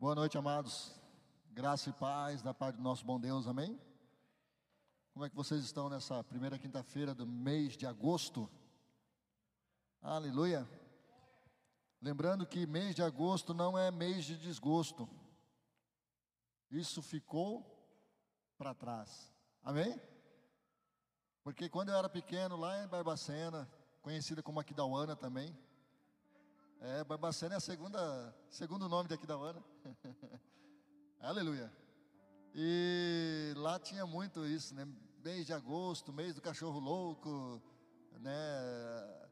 Boa noite, amados. Graça e paz da parte do nosso bom Deus, amém? Como é que vocês estão nessa primeira quinta-feira do mês de agosto? Aleluia. Lembrando que mês de agosto não é mês de desgosto. Isso ficou para trás. Amém? Porque quando eu era pequeno, lá em Barbacena, conhecida como Aquidauana também, é, Barbacena é a segunda, segundo nome de Aquidauana. Aleluia. E lá tinha muito isso, né? Mês de agosto, mês do cachorro louco, né?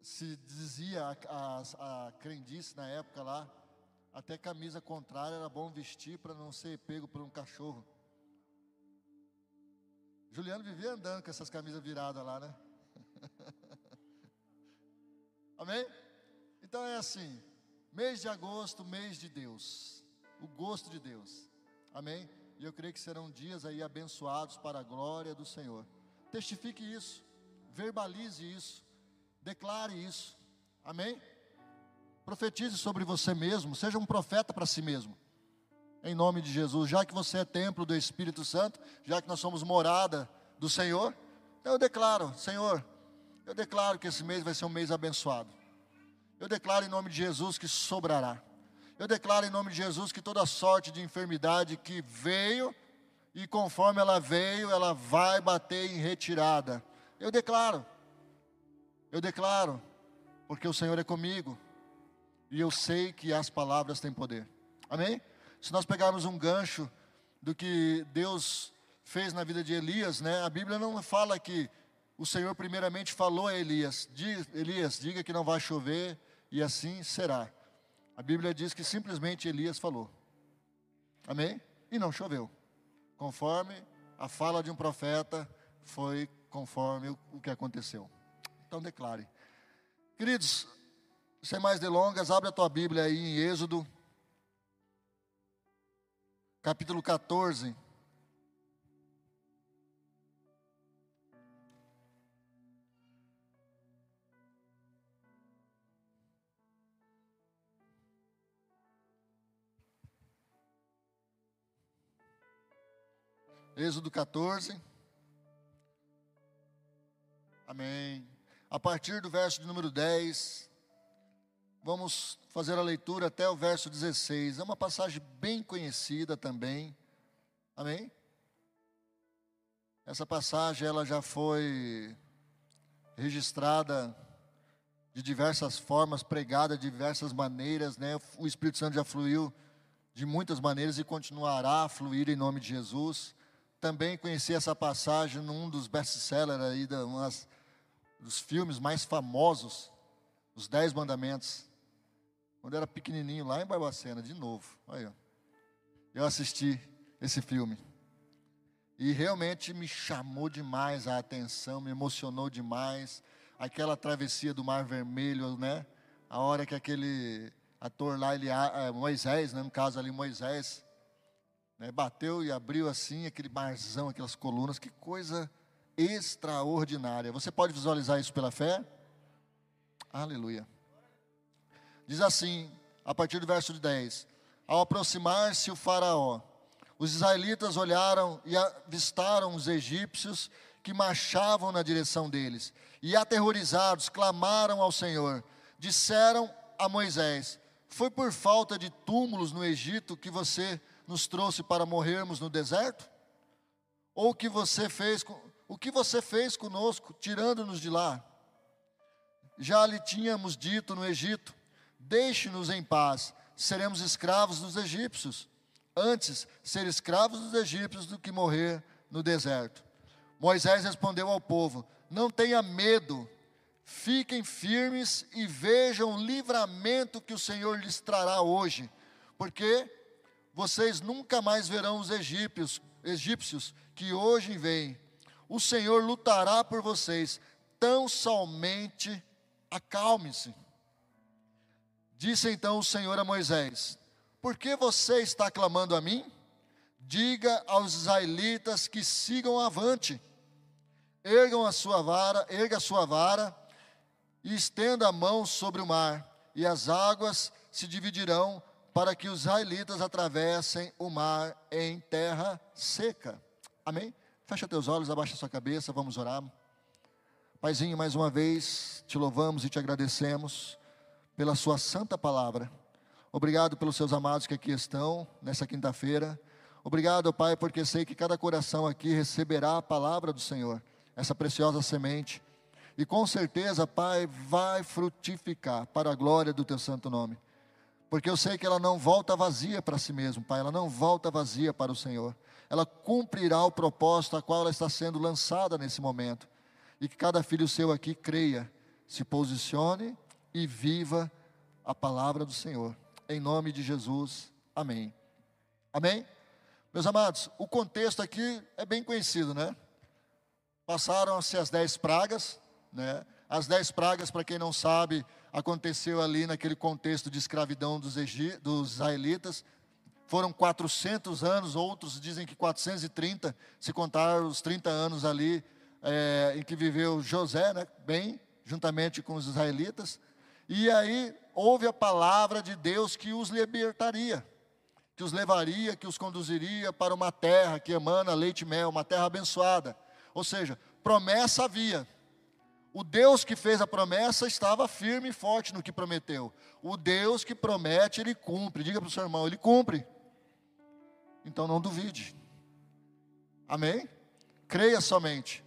Se dizia a, a, a crendice na época lá, até camisa contrária era bom vestir para não ser pego por um cachorro. Juliano vivia andando com essas camisas viradas lá, né? Amém? Então é assim, mês de agosto, mês de Deus, o gosto de Deus, amém? E eu creio que serão dias aí abençoados para a glória do Senhor. Testifique isso, verbalize isso, declare isso, amém? Profetize sobre você mesmo, seja um profeta para si mesmo, em nome de Jesus, já que você é templo do Espírito Santo, já que nós somos morada do Senhor, então eu declaro, Senhor, eu declaro que esse mês vai ser um mês abençoado. Eu declaro em nome de Jesus que sobrará. Eu declaro em nome de Jesus que toda sorte de enfermidade que veio, e conforme ela veio, ela vai bater em retirada. Eu declaro. Eu declaro, porque o Senhor é comigo. E eu sei que as palavras têm poder. Amém? Se nós pegarmos um gancho do que Deus fez na vida de Elias, né? A Bíblia não fala que o Senhor primeiramente falou a Elias: Elias, diga que não vai chover, e assim será. A Bíblia diz que simplesmente Elias falou. Amém? E não choveu. Conforme a fala de um profeta, foi conforme o que aconteceu. Então declare. Queridos, sem mais delongas, abre a tua Bíblia aí em Êxodo, capítulo 14. Êxodo 14. Amém. A partir do verso de número 10, vamos fazer a leitura até o verso 16. É uma passagem bem conhecida também. Amém? Essa passagem ela já foi registrada de diversas formas, pregada de diversas maneiras, né? O Espírito Santo já fluiu de muitas maneiras e continuará a fluir em nome de Jesus também conheci essa passagem num dos best-sellers aí, da, umas, dos filmes mais famosos, Os Dez Mandamentos. Quando eu era pequenininho, lá em Barbacena, de novo. Aí, ó. Eu assisti esse filme. E realmente me chamou demais a atenção, me emocionou demais. Aquela travessia do Mar Vermelho, né? A hora que aquele ator lá, ele, é, Moisés, né? no caso ali, Moisés, né, bateu e abriu assim aquele marzão, aquelas colunas, que coisa extraordinária. Você pode visualizar isso pela fé? Aleluia. Diz assim, a partir do verso 10: Ao aproximar-se o Faraó, os israelitas olharam e avistaram os egípcios que marchavam na direção deles, e aterrorizados clamaram ao Senhor. Disseram a Moisés: Foi por falta de túmulos no Egito que você nos trouxe para morrermos no deserto? Ou o que você fez, o que você fez conosco, tirando-nos de lá? Já lhe tínhamos dito no Egito: Deixe-nos em paz, seremos escravos dos egípcios. Antes ser escravos dos egípcios do que morrer no deserto. Moisés respondeu ao povo: Não tenha medo, fiquem firmes e vejam o livramento que o Senhor lhes trará hoje, porque vocês nunca mais verão os egípcios, egípcios que hoje vêm. O Senhor lutará por vocês, tão somente acalme-se. Disse então o Senhor a Moisés: Por que você está clamando a mim? Diga aos israelitas que sigam avante. Ergam a sua vara, erga a sua vara e estenda a mão sobre o mar, e as águas se dividirão para que os israelitas atravessem o mar em terra seca. Amém? Fecha teus olhos, abaixa sua cabeça, vamos orar. Paizinho, mais uma vez te louvamos e te agradecemos pela Sua santa palavra. Obrigado pelos seus amados que aqui estão nessa quinta-feira. Obrigado, Pai, porque sei que cada coração aqui receberá a palavra do Senhor, essa preciosa semente. E com certeza, Pai, vai frutificar para a glória do Teu santo nome. Porque eu sei que ela não volta vazia para si mesma, Pai, ela não volta vazia para o Senhor. Ela cumprirá o propósito a qual ela está sendo lançada nesse momento e que cada filho seu aqui creia, se posicione e viva a palavra do Senhor. Em nome de Jesus, amém. Amém? Meus amados, o contexto aqui é bem conhecido, né? Passaram-se as dez pragas, né? As dez pragas, para quem não sabe, aconteceu ali naquele contexto de escravidão dos, dos israelitas. Foram 400 anos, outros dizem que 430, se contar os 30 anos ali é, em que viveu José, né, bem, juntamente com os israelitas. E aí houve a palavra de Deus que os libertaria, que os levaria, que os conduziria para uma terra que emana leite e mel, uma terra abençoada. Ou seja, promessa havia. O Deus que fez a promessa estava firme e forte no que prometeu. O Deus que promete, ele cumpre. Diga para o seu irmão, ele cumpre. Então não duvide. Amém? Creia somente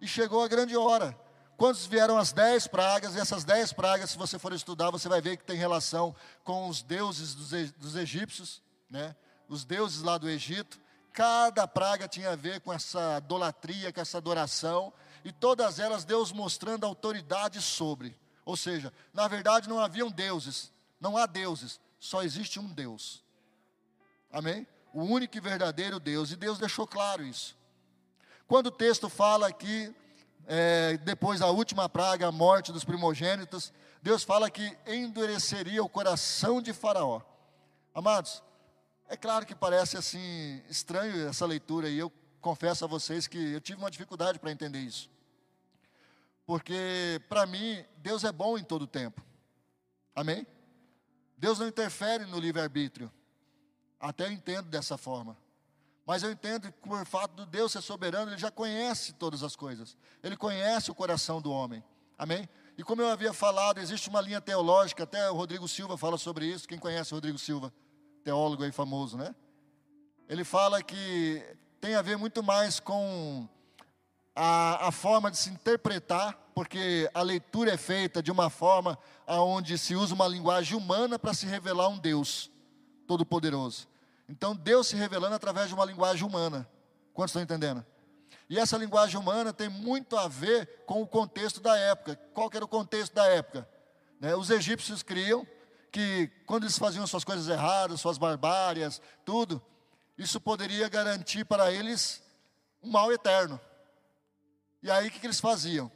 e chegou a grande hora. Quando vieram as dez pragas, e essas dez pragas, se você for estudar, você vai ver que tem relação com os deuses dos egípcios, né? os deuses lá do Egito. Cada praga tinha a ver com essa idolatria, com essa adoração, e todas elas Deus mostrando autoridade sobre. Ou seja, na verdade não haviam deuses, não há deuses, só existe um Deus. Amém? O único e verdadeiro Deus, e Deus deixou claro isso. Quando o texto fala aqui, é, depois da última praga, a morte dos primogênitos, Deus fala que endureceria o coração de Faraó. Amados, é claro que parece assim estranho essa leitura, e eu confesso a vocês que eu tive uma dificuldade para entender isso. Porque, para mim, Deus é bom em todo tempo. Amém? Deus não interfere no livre-arbítrio. Até eu entendo dessa forma. Mas eu entendo que por fato de Deus ser soberano, Ele já conhece todas as coisas. Ele conhece o coração do homem. Amém? E como eu havia falado, existe uma linha teológica, até o Rodrigo Silva fala sobre isso. Quem conhece o Rodrigo Silva? Teólogo aí famoso, né? Ele fala que tem a ver muito mais com a, a forma de se interpretar, porque a leitura é feita de uma forma onde se usa uma linguagem humana para se revelar um Deus todo-poderoso. Então Deus se revelando através de uma linguagem humana. Quantos estão entendendo? E essa linguagem humana tem muito a ver com o contexto da época. Qual era o contexto da época? Né? Os egípcios criam que quando eles faziam suas coisas erradas, suas barbárias, tudo, isso poderia garantir para eles um mal eterno. E aí o que, eles faziam?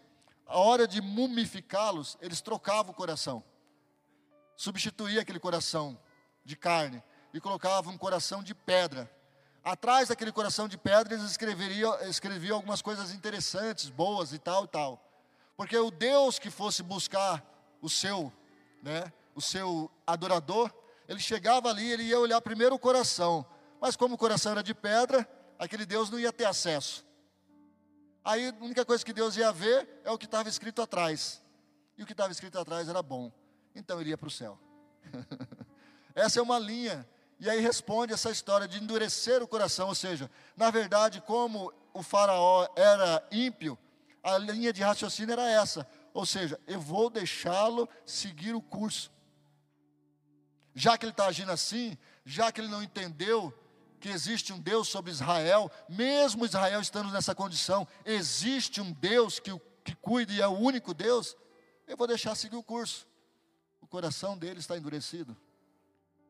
A hora de mumificá-los, eles trocavam o coração. Substituía aquele coração de carne e colocavam um coração de pedra. Atrás daquele coração de pedra, eles escreveriam, escreviam algumas coisas interessantes, boas e tal e tal. Porque o Deus que fosse buscar o seu, né, o seu adorador, ele chegava ali, ele ia olhar primeiro o coração. Mas como o coração era de pedra, aquele Deus não ia ter acesso. Aí a única coisa que Deus ia ver é o que estava escrito atrás. E o que estava escrito atrás era bom. Então ele ia para o céu. Essa é uma linha e aí responde essa história de endurecer o coração, ou seja, na verdade, como o faraó era ímpio, a linha de raciocínio era essa, ou seja, eu vou deixá-lo seguir o curso. Já que ele está agindo assim, já que ele não entendeu que existe um Deus sobre Israel, mesmo Israel estando nessa condição, existe um Deus que, que cuida e é o único Deus, eu vou deixar seguir o curso. O coração dele está endurecido.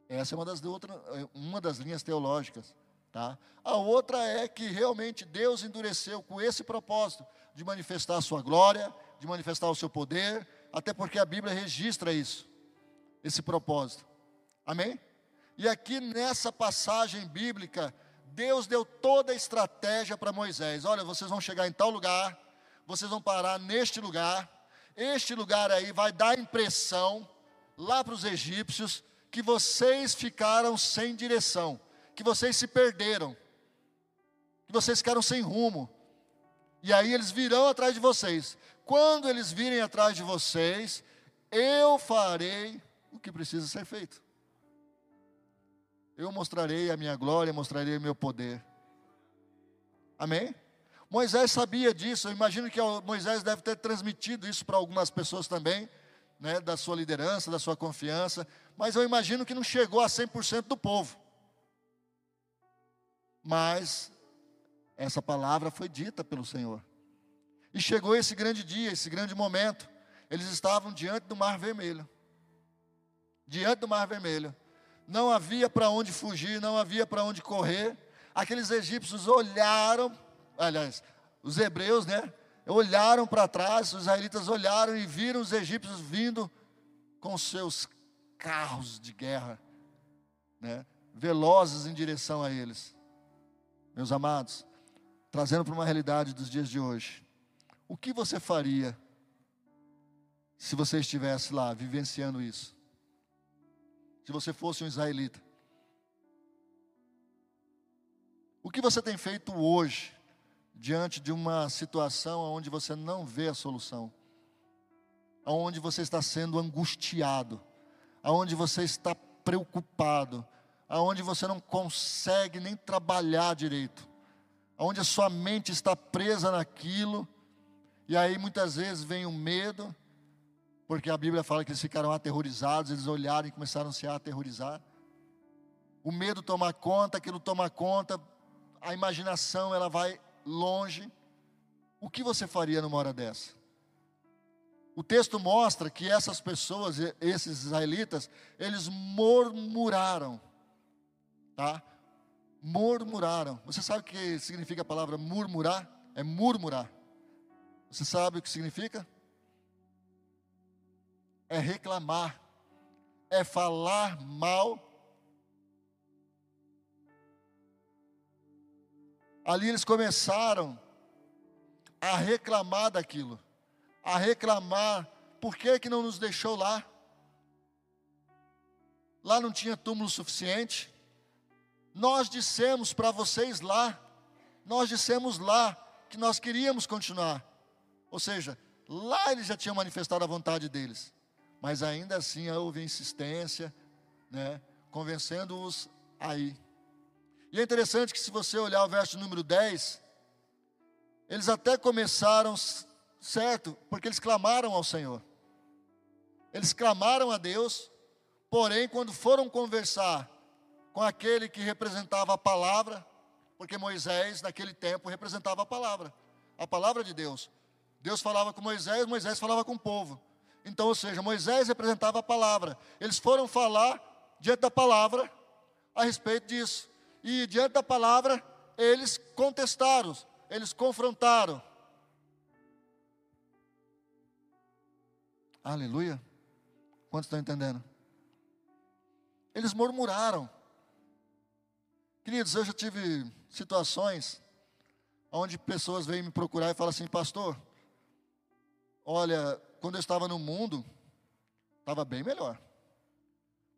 Essa é uma das, outra, é uma das linhas teológicas. Tá? A outra é que realmente Deus endureceu com esse propósito de manifestar a sua glória, de manifestar o seu poder, até porque a Bíblia registra isso, esse propósito. Amém? E aqui nessa passagem bíblica, Deus deu toda a estratégia para Moisés. Olha, vocês vão chegar em tal lugar, vocês vão parar neste lugar, este lugar aí vai dar impressão lá para os egípcios que vocês ficaram sem direção, que vocês se perderam, que vocês ficaram sem rumo. E aí eles virão atrás de vocês. Quando eles virem atrás de vocês, eu farei o que precisa ser feito. Eu mostrarei a minha glória, mostrarei o meu poder. Amém? Moisés sabia disso, eu imagino que Moisés deve ter transmitido isso para algumas pessoas também, né, da sua liderança, da sua confiança, mas eu imagino que não chegou a 100% do povo. Mas essa palavra foi dita pelo Senhor. E chegou esse grande dia, esse grande momento. Eles estavam diante do Mar Vermelho. Diante do Mar Vermelho. Não havia para onde fugir, não havia para onde correr. Aqueles egípcios olharam aliás, os hebreus, né? Olharam para trás, os israelitas olharam e viram os egípcios vindo com seus carros de guerra, né? Velozes em direção a eles. Meus amados, trazendo para uma realidade dos dias de hoje. O que você faria se você estivesse lá vivenciando isso? Se você fosse um israelita? O que você tem feito hoje diante de uma situação onde você não vê a solução, onde você está sendo angustiado, onde você está preocupado, onde você não consegue nem trabalhar direito, onde a sua mente está presa naquilo, e aí muitas vezes vem o medo, porque a Bíblia fala que eles ficaram aterrorizados, eles olharam e começaram a se aterrorizar. O medo toma conta, aquilo toma conta, a imaginação ela vai longe, o que você faria numa hora dessa? O texto mostra que essas pessoas, esses israelitas, eles murmuraram, tá? Murmuraram. Você sabe o que significa a palavra murmurar? É murmurar. Você sabe o que significa? É reclamar, é falar mal Ali eles começaram a reclamar daquilo, a reclamar, por que que não nos deixou lá? Lá não tinha túmulo suficiente. Nós dissemos para vocês lá, nós dissemos lá que nós queríamos continuar. Ou seja, lá eles já tinham manifestado a vontade deles, mas ainda assim houve insistência, né, convencendo-os a ir. E é interessante que se você olhar o verso número 10, eles até começaram, certo? Porque eles clamaram ao Senhor. Eles clamaram a Deus, porém, quando foram conversar com aquele que representava a palavra, porque Moisés, naquele tempo, representava a palavra, a palavra de Deus. Deus falava com Moisés, Moisés falava com o povo. Então, ou seja, Moisés representava a palavra. Eles foram falar diante da palavra a respeito disso. E diante da palavra, eles contestaram, eles confrontaram. Aleluia. Quantos estão entendendo? Eles murmuraram. Queridos, eu já tive situações onde pessoas vêm me procurar e falam assim, pastor, olha, quando eu estava no mundo, estava bem melhor.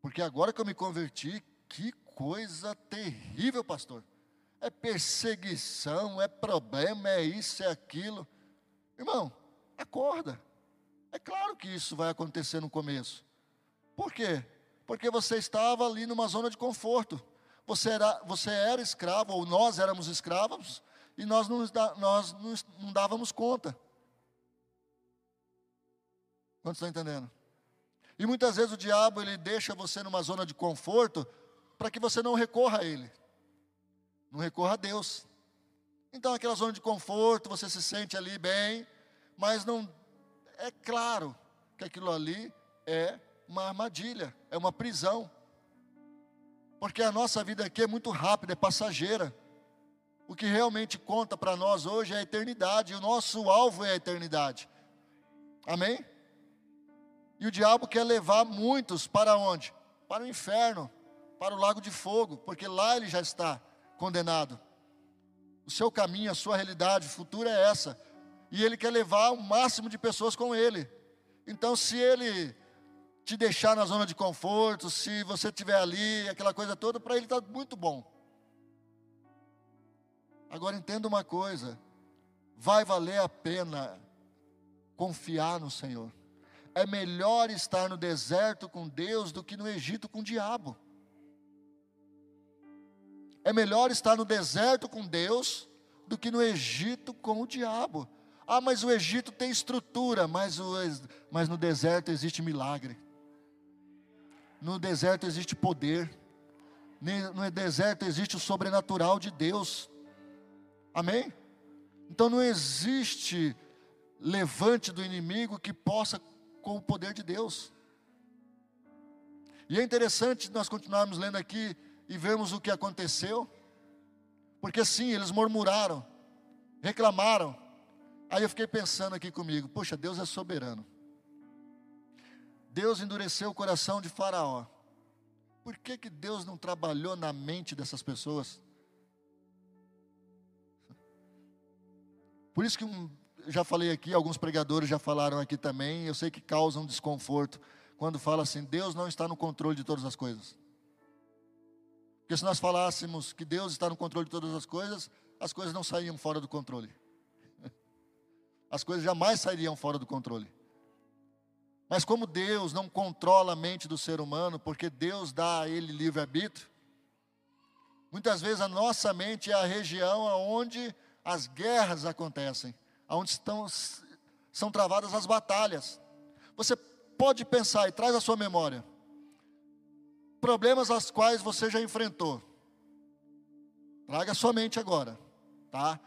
Porque agora que eu me converti, que coisa terrível, pastor. É perseguição, é problema, é isso, é aquilo. Irmão, acorda. É claro que isso vai acontecer no começo. Por quê? Porque você estava ali numa zona de conforto. Você era, você era escravo, ou nós éramos escravos, e nós não, nós não dávamos conta. Quantos estão entendendo? E muitas vezes o diabo ele deixa você numa zona de conforto para que você não recorra a Ele, não recorra a Deus. Então, aquela zona de conforto, você se sente ali bem, mas não. É claro que aquilo ali é uma armadilha, é uma prisão. Porque a nossa vida aqui é muito rápida, é passageira. O que realmente conta para nós hoje é a eternidade, o nosso alvo é a eternidade. Amém? E o diabo quer levar muitos para onde? Para o inferno para o lago de fogo, porque lá ele já está condenado. O seu caminho, a sua realidade futura é essa. E ele quer levar o máximo de pessoas com ele. Então, se ele te deixar na zona de conforto, se você estiver ali, aquela coisa toda, para ele está muito bom. Agora entenda uma coisa: vai valer a pena confiar no Senhor. É melhor estar no deserto com Deus do que no Egito com o diabo. É melhor estar no deserto com Deus do que no Egito com o diabo. Ah, mas o Egito tem estrutura, mas, o, mas no deserto existe milagre. No deserto existe poder. No deserto existe o sobrenatural de Deus. Amém? Então não existe levante do inimigo que possa com o poder de Deus. E é interessante nós continuarmos lendo aqui e vermos o que aconteceu, porque sim, eles murmuraram, reclamaram. Aí eu fiquei pensando aqui comigo: poxa, Deus é soberano. Deus endureceu o coração de Faraó. Por que, que Deus não trabalhou na mente dessas pessoas? Por isso que um, já falei aqui, alguns pregadores já falaram aqui também, eu sei que causam desconforto quando fala assim: Deus não está no controle de todas as coisas. Porque se nós falássemos que Deus está no controle de todas as coisas, as coisas não sairiam fora do controle. As coisas jamais sairiam fora do controle. Mas como Deus não controla a mente do ser humano, porque Deus dá a ele livre-arbítrio, muitas vezes a nossa mente é a região onde as guerras acontecem, onde estão, são travadas as batalhas. Você pode pensar e traz a sua memória problemas aos quais você já enfrentou. Traga a sua mente agora, tá?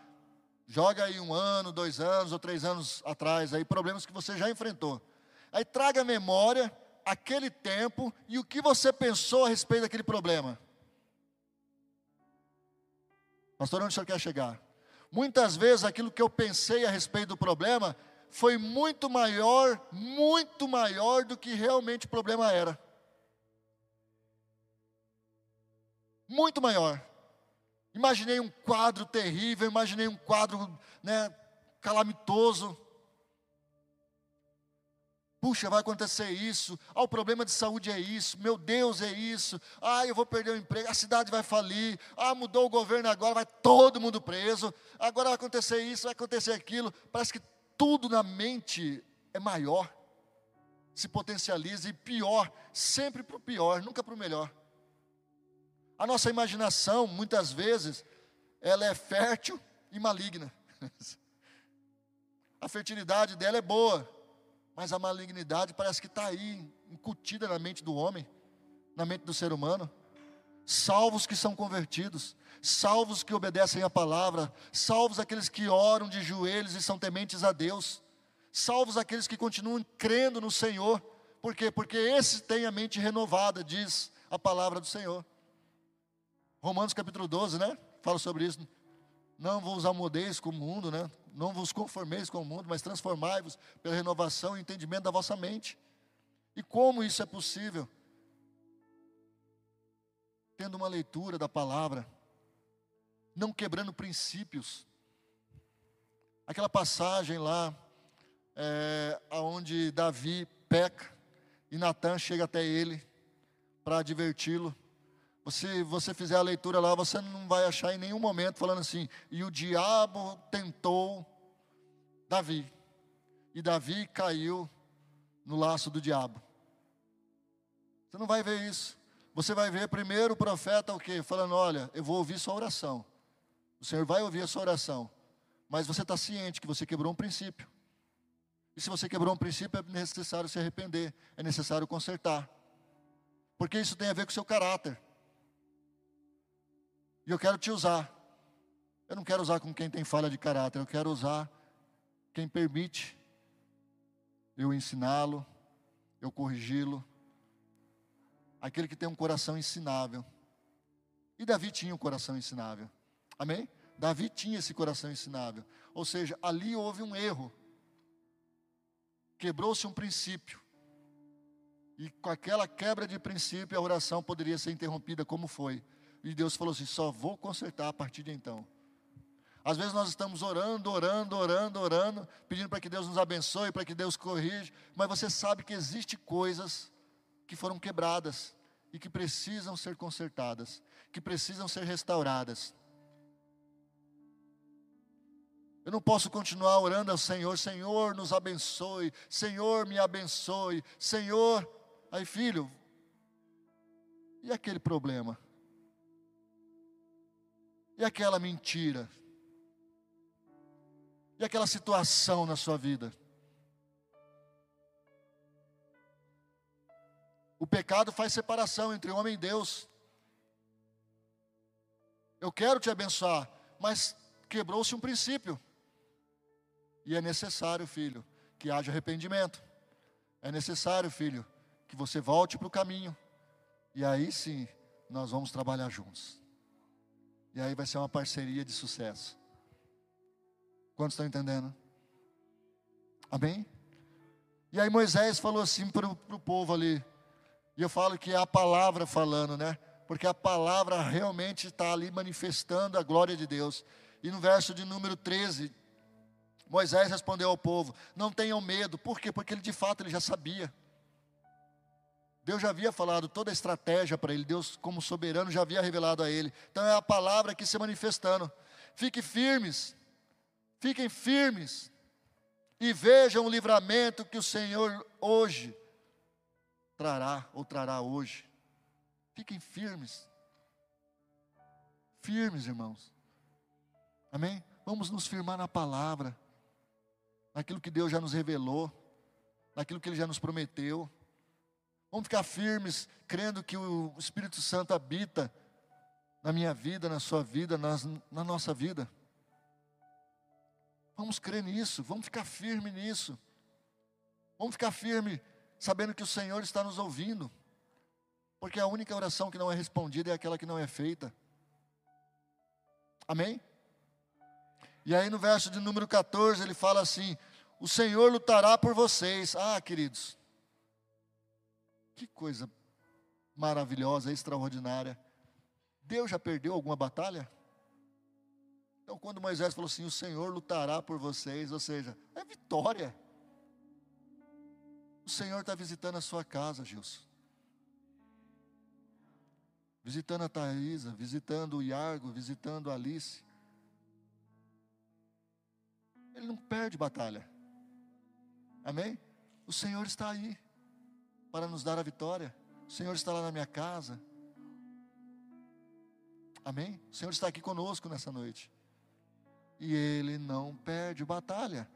Joga aí um ano, dois anos ou três anos atrás aí problemas que você já enfrentou. Aí traga a memória aquele tempo e o que você pensou a respeito daquele problema. Pastor, onde o senhor quer chegar? Muitas vezes aquilo que eu pensei a respeito do problema foi muito maior, muito maior do que realmente o problema era. muito maior. Imaginei um quadro terrível, imaginei um quadro né, calamitoso. Puxa, vai acontecer isso. Ah, o problema de saúde é isso. Meu Deus, é isso. Ah, eu vou perder o emprego. A cidade vai falir. Ah, mudou o governo agora, vai todo mundo preso. Agora vai acontecer isso, vai acontecer aquilo. Parece que tudo na mente é maior, se potencializa e pior, sempre para o pior, nunca para o melhor. A nossa imaginação, muitas vezes, ela é fértil e maligna. A fertilidade dela é boa, mas a malignidade parece que está aí, incutida na mente do homem, na mente do ser humano. Salvos que são convertidos, salvos que obedecem a palavra, salvos aqueles que oram de joelhos e são tementes a Deus, salvos aqueles que continuam crendo no Senhor. Por quê? Porque esse tem a mente renovada, diz a palavra do Senhor. Romanos capítulo 12, né? Fala sobre isso. Não vos amodeis com o mundo, né? Não vos conformeis com o mundo, mas transformai-vos pela renovação e entendimento da vossa mente. E como isso é possível? Tendo uma leitura da palavra, não quebrando princípios. Aquela passagem lá, é, onde Davi peca e Natan chega até ele para adverti-lo. Se você fizer a leitura lá, você não vai achar em nenhum momento falando assim, e o diabo tentou Davi. E Davi caiu no laço do diabo. Você não vai ver isso. Você vai ver primeiro o profeta o quê? Falando, olha, eu vou ouvir sua oração. O Senhor vai ouvir a sua oração. Mas você está ciente que você quebrou um princípio. E se você quebrou um princípio, é necessário se arrepender, é necessário consertar. Porque isso tem a ver com o seu caráter. E eu quero te usar. Eu não quero usar com quem tem falha de caráter, eu quero usar quem permite eu ensiná-lo, eu corrigi-lo. Aquele que tem um coração ensinável. E Davi tinha um coração ensinável. Amém? Davi tinha esse coração ensinável. Ou seja, ali houve um erro. Quebrou-se um princípio. E com aquela quebra de princípio, a oração poderia ser interrompida, como foi. E Deus falou assim: só vou consertar a partir de então. Às vezes nós estamos orando, orando, orando, orando, pedindo para que Deus nos abençoe, para que Deus corrija, mas você sabe que existem coisas que foram quebradas e que precisam ser consertadas, que precisam ser restauradas. Eu não posso continuar orando ao Senhor, Senhor, nos abençoe, Senhor, me abençoe, Senhor. Aí, filho, e aquele problema? E aquela mentira? E aquela situação na sua vida? O pecado faz separação entre homem e Deus. Eu quero te abençoar, mas quebrou-se um princípio. E é necessário, filho, que haja arrependimento. É necessário, filho, que você volte para o caminho. E aí sim, nós vamos trabalhar juntos. E aí vai ser uma parceria de sucesso. Quantos estão entendendo? Amém? E aí Moisés falou assim para o povo ali. E eu falo que é a palavra falando, né? Porque a palavra realmente está ali manifestando a glória de Deus. E no verso de número 13, Moisés respondeu ao povo: Não tenham medo. Por quê? Porque ele de fato ele já sabia. Deus já havia falado toda a estratégia para ele, Deus, como soberano, já havia revelado a ele. Então é a palavra aqui se manifestando. Fiquem firmes, fiquem firmes, e vejam o livramento que o Senhor hoje trará, ou trará hoje. Fiquem firmes, firmes, irmãos. Amém? Vamos nos firmar na palavra naquilo que Deus já nos revelou, naquilo que Ele já nos prometeu. Vamos ficar firmes, crendo que o Espírito Santo habita na minha vida, na sua vida, nas, na nossa vida. Vamos crer nisso, vamos ficar firme nisso. Vamos ficar firme sabendo que o Senhor está nos ouvindo. Porque a única oração que não é respondida é aquela que não é feita. Amém? E aí no verso de número 14 ele fala assim: O Senhor lutará por vocês. Ah, queridos, que coisa maravilhosa, extraordinária. Deus já perdeu alguma batalha? Então, quando Moisés falou assim: O Senhor lutará por vocês, ou seja, é vitória. O Senhor está visitando a sua casa, Gilson. Visitando a Thaisa, visitando o Iargo, visitando a Alice. Ele não perde batalha. Amém? O Senhor está aí para nos dar a vitória. O Senhor está lá na minha casa. Amém? O Senhor está aqui conosco nessa noite. E Ele não perde batalha.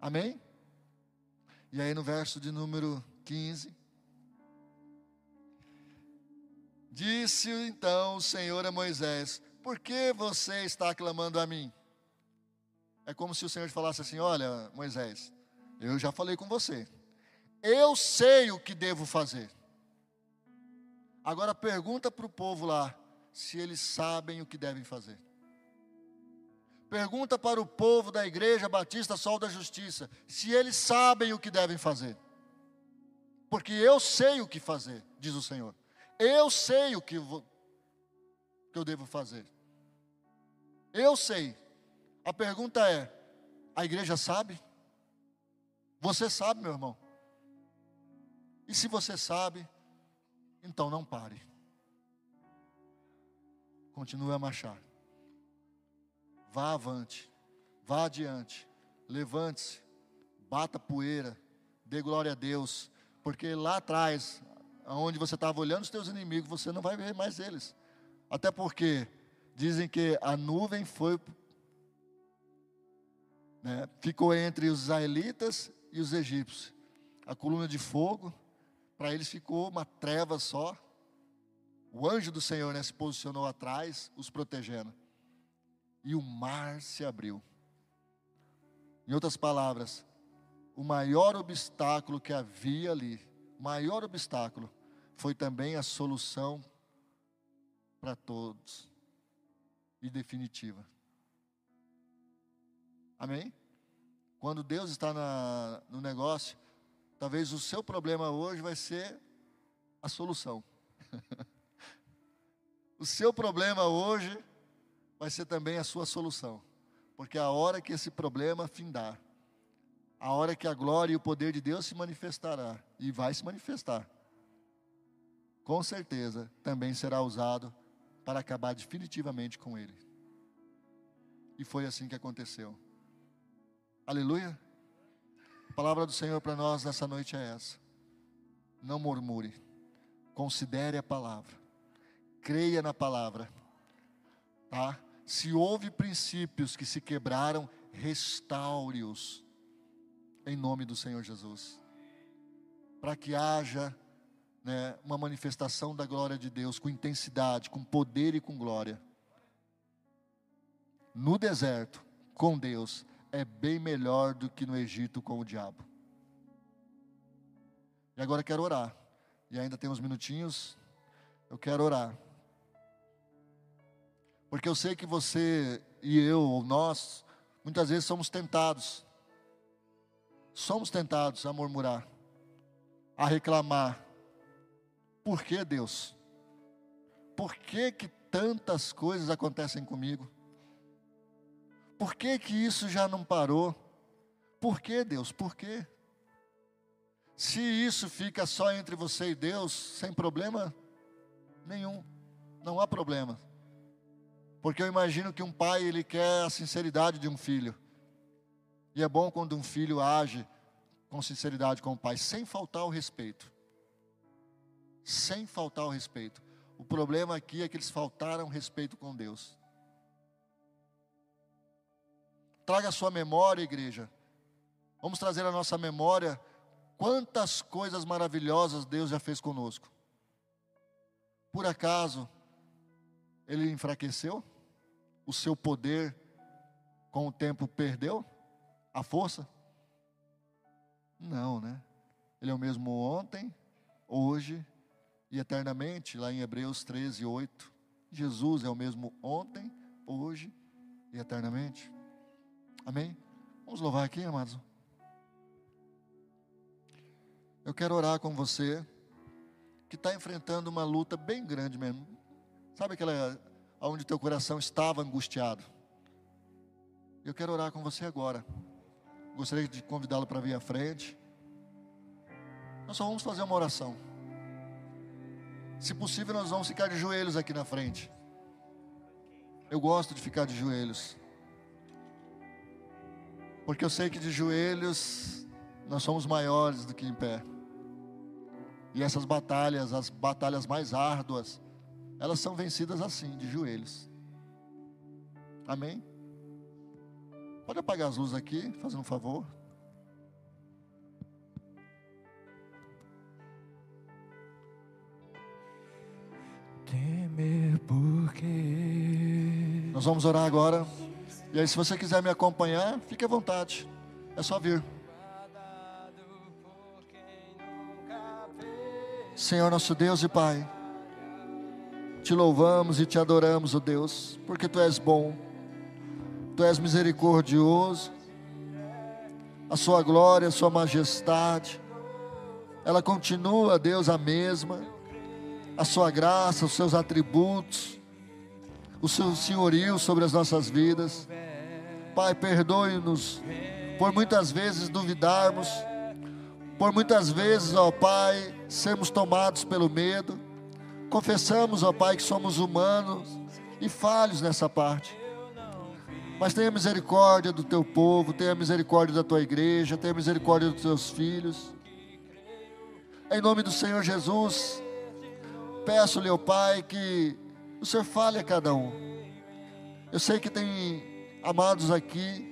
Amém? E aí no verso de número 15. Disse então o Senhor a Moisés: Por que você está clamando a mim? É como se o Senhor falasse assim: Olha, Moisés, eu já falei com você. Eu sei o que devo fazer. Agora pergunta para o povo lá se eles sabem o que devem fazer. Pergunta para o povo da Igreja Batista Sol da Justiça se eles sabem o que devem fazer. Porque eu sei o que fazer, diz o Senhor. Eu sei o que, vou, que eu devo fazer. Eu sei. A pergunta é: a igreja sabe? Você sabe, meu irmão? E se você sabe, então não pare. Continue a marchar. Vá avante, vá adiante, levante-se, bata poeira, dê glória a Deus, porque lá atrás, aonde você estava olhando os teus inimigos, você não vai ver mais eles. Até porque dizem que a nuvem foi né, ficou entre os israelitas e os egípcios. A coluna de fogo, para eles ficou uma treva só. O anjo do Senhor né, se posicionou atrás, os protegendo. E o mar se abriu. Em outras palavras, o maior obstáculo que havia ali, o maior obstáculo, foi também a solução para todos e definitiva. Amém? Quando Deus está na, no negócio, talvez o seu problema hoje vai ser a solução. o seu problema hoje vai ser também a sua solução. Porque a hora que esse problema findar, a hora que a glória e o poder de Deus se manifestará, e vai se manifestar, com certeza também será usado para acabar definitivamente com ele. E foi assim que aconteceu. Aleluia. A palavra do Senhor para nós nessa noite é essa. Não murmure. Considere a palavra. Creia na palavra. Tá? Se houve princípios que se quebraram, restaure-os. Em nome do Senhor Jesus. Para que haja né, uma manifestação da glória de Deus com intensidade, com poder e com glória. No deserto, com Deus, é bem melhor do que no Egito com o diabo. E agora quero orar. E ainda tem uns minutinhos. Eu quero orar. Porque eu sei que você e eu, ou nós, muitas vezes somos tentados. Somos tentados a murmurar, a reclamar. Por que Deus? Por que, que tantas coisas acontecem comigo? Por que, que isso já não parou? Por que Deus? Por quê? Se isso fica só entre você e Deus, sem problema nenhum, não há problema. Porque eu imagino que um pai, ele quer a sinceridade de um filho. E é bom quando um filho age com sinceridade com o pai, sem faltar o respeito. Sem faltar o respeito. O problema aqui é que eles faltaram respeito com Deus. Traga a sua memória, igreja. Vamos trazer a nossa memória quantas coisas maravilhosas Deus já fez conosco. Por acaso ele enfraqueceu? O seu poder com o tempo perdeu a força? Não, né? Ele é o mesmo ontem, hoje e eternamente, lá em Hebreus 13, 8. Jesus é o mesmo ontem, hoje e eternamente. Amém? Vamos louvar aqui, amados. Eu quero orar com você que está enfrentando uma luta bem grande mesmo. Sabe aquela onde teu coração estava angustiado? Eu quero orar com você agora. Gostaria de convidá-lo para vir à frente. Nós só vamos fazer uma oração. Se possível, nós vamos ficar de joelhos aqui na frente. Eu gosto de ficar de joelhos. Porque eu sei que de joelhos nós somos maiores do que em pé. E essas batalhas, as batalhas mais árduas, elas são vencidas assim, de joelhos. Amém? Pode apagar as luzes aqui, fazendo um favor. Temer porque Nós vamos orar agora. E aí, se você quiser me acompanhar, fique à vontade. É só vir. Senhor nosso Deus e Pai, te louvamos e te adoramos, ó Deus, porque tu és bom, tu és misericordioso, a sua glória, a sua majestade, ela continua, Deus, a mesma, a sua graça, os seus atributos, o seu senhorio sobre as nossas vidas. Pai, perdoe-nos por muitas vezes duvidarmos, por muitas vezes, ó Pai, sermos tomados pelo medo. Confessamos, ó Pai, que somos humanos e falhos nessa parte. Mas tenha misericórdia do teu povo, tenha misericórdia da tua igreja, tenha misericórdia dos teus filhos. Em nome do Senhor Jesus, peço-lhe, ó Pai, que o Senhor fale a cada um. Eu sei que tem amados aqui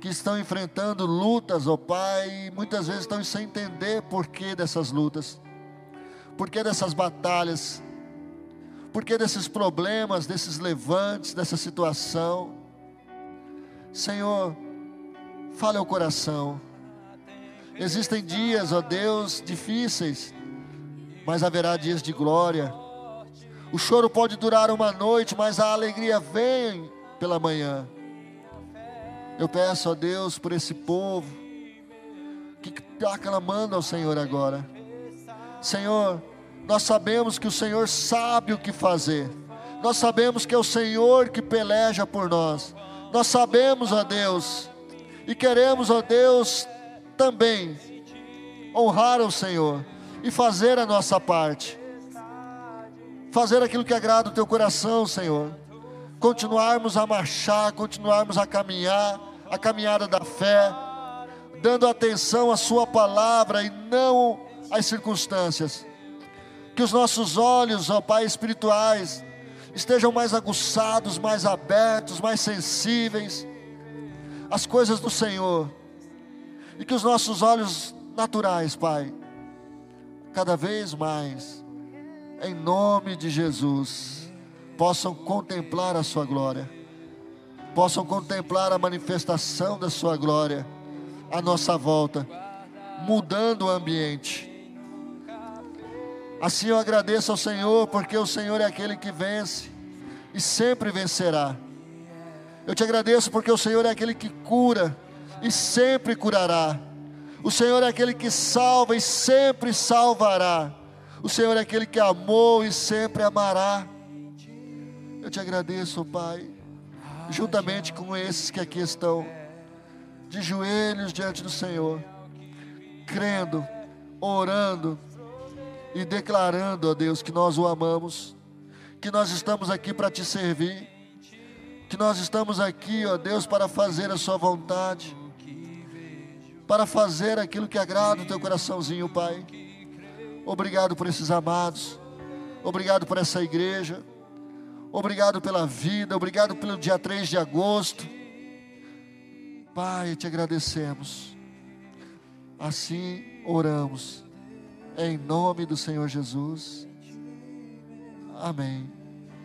que estão enfrentando lutas, ó Pai, e muitas vezes estão sem entender por que dessas lutas, por que dessas batalhas, por que desses problemas, desses levantes, dessa situação. Senhor, fale ao coração. Existem dias, ó Deus, difíceis, mas haverá dias de glória. O choro pode durar uma noite, mas a alegria vem pela manhã. Eu peço a Deus por esse povo que está clamando ao Senhor agora. Senhor, nós sabemos que o Senhor sabe o que fazer. Nós sabemos que é o Senhor que peleja por nós. Nós sabemos, ó Deus, e queremos, ó Deus, também honrar o Senhor e fazer a nossa parte. Fazer aquilo que agrada o teu coração, Senhor. Continuarmos a marchar, continuarmos a caminhar, a caminhada da fé, dando atenção à Sua palavra e não às circunstâncias. Que os nossos olhos, ó Pai, espirituais, estejam mais aguçados, mais abertos, mais sensíveis às coisas do Senhor. E que os nossos olhos naturais, Pai, cada vez mais, em nome de Jesus, possam contemplar a Sua glória, possam contemplar a manifestação da Sua glória à nossa volta, mudando o ambiente Assim eu agradeço ao Senhor, porque o Senhor é aquele que vence e sempre vencerá. Eu te agradeço porque o Senhor é aquele que cura e sempre curará. O Senhor é aquele que salva e sempre salvará. O Senhor é aquele que amou e sempre amará. Eu te agradeço, Pai, juntamente com esses que aqui estão, de joelhos diante do Senhor, crendo, orando, e declarando, ó Deus, que nós o amamos, que nós estamos aqui para te servir, que nós estamos aqui, ó Deus, para fazer a Sua vontade, para fazer aquilo que agrada o teu coraçãozinho, Pai. Obrigado por esses amados, obrigado por essa igreja, obrigado pela vida, obrigado pelo dia 3 de agosto. Pai, te agradecemos. Assim oramos em nome do Senhor Jesus. Amém.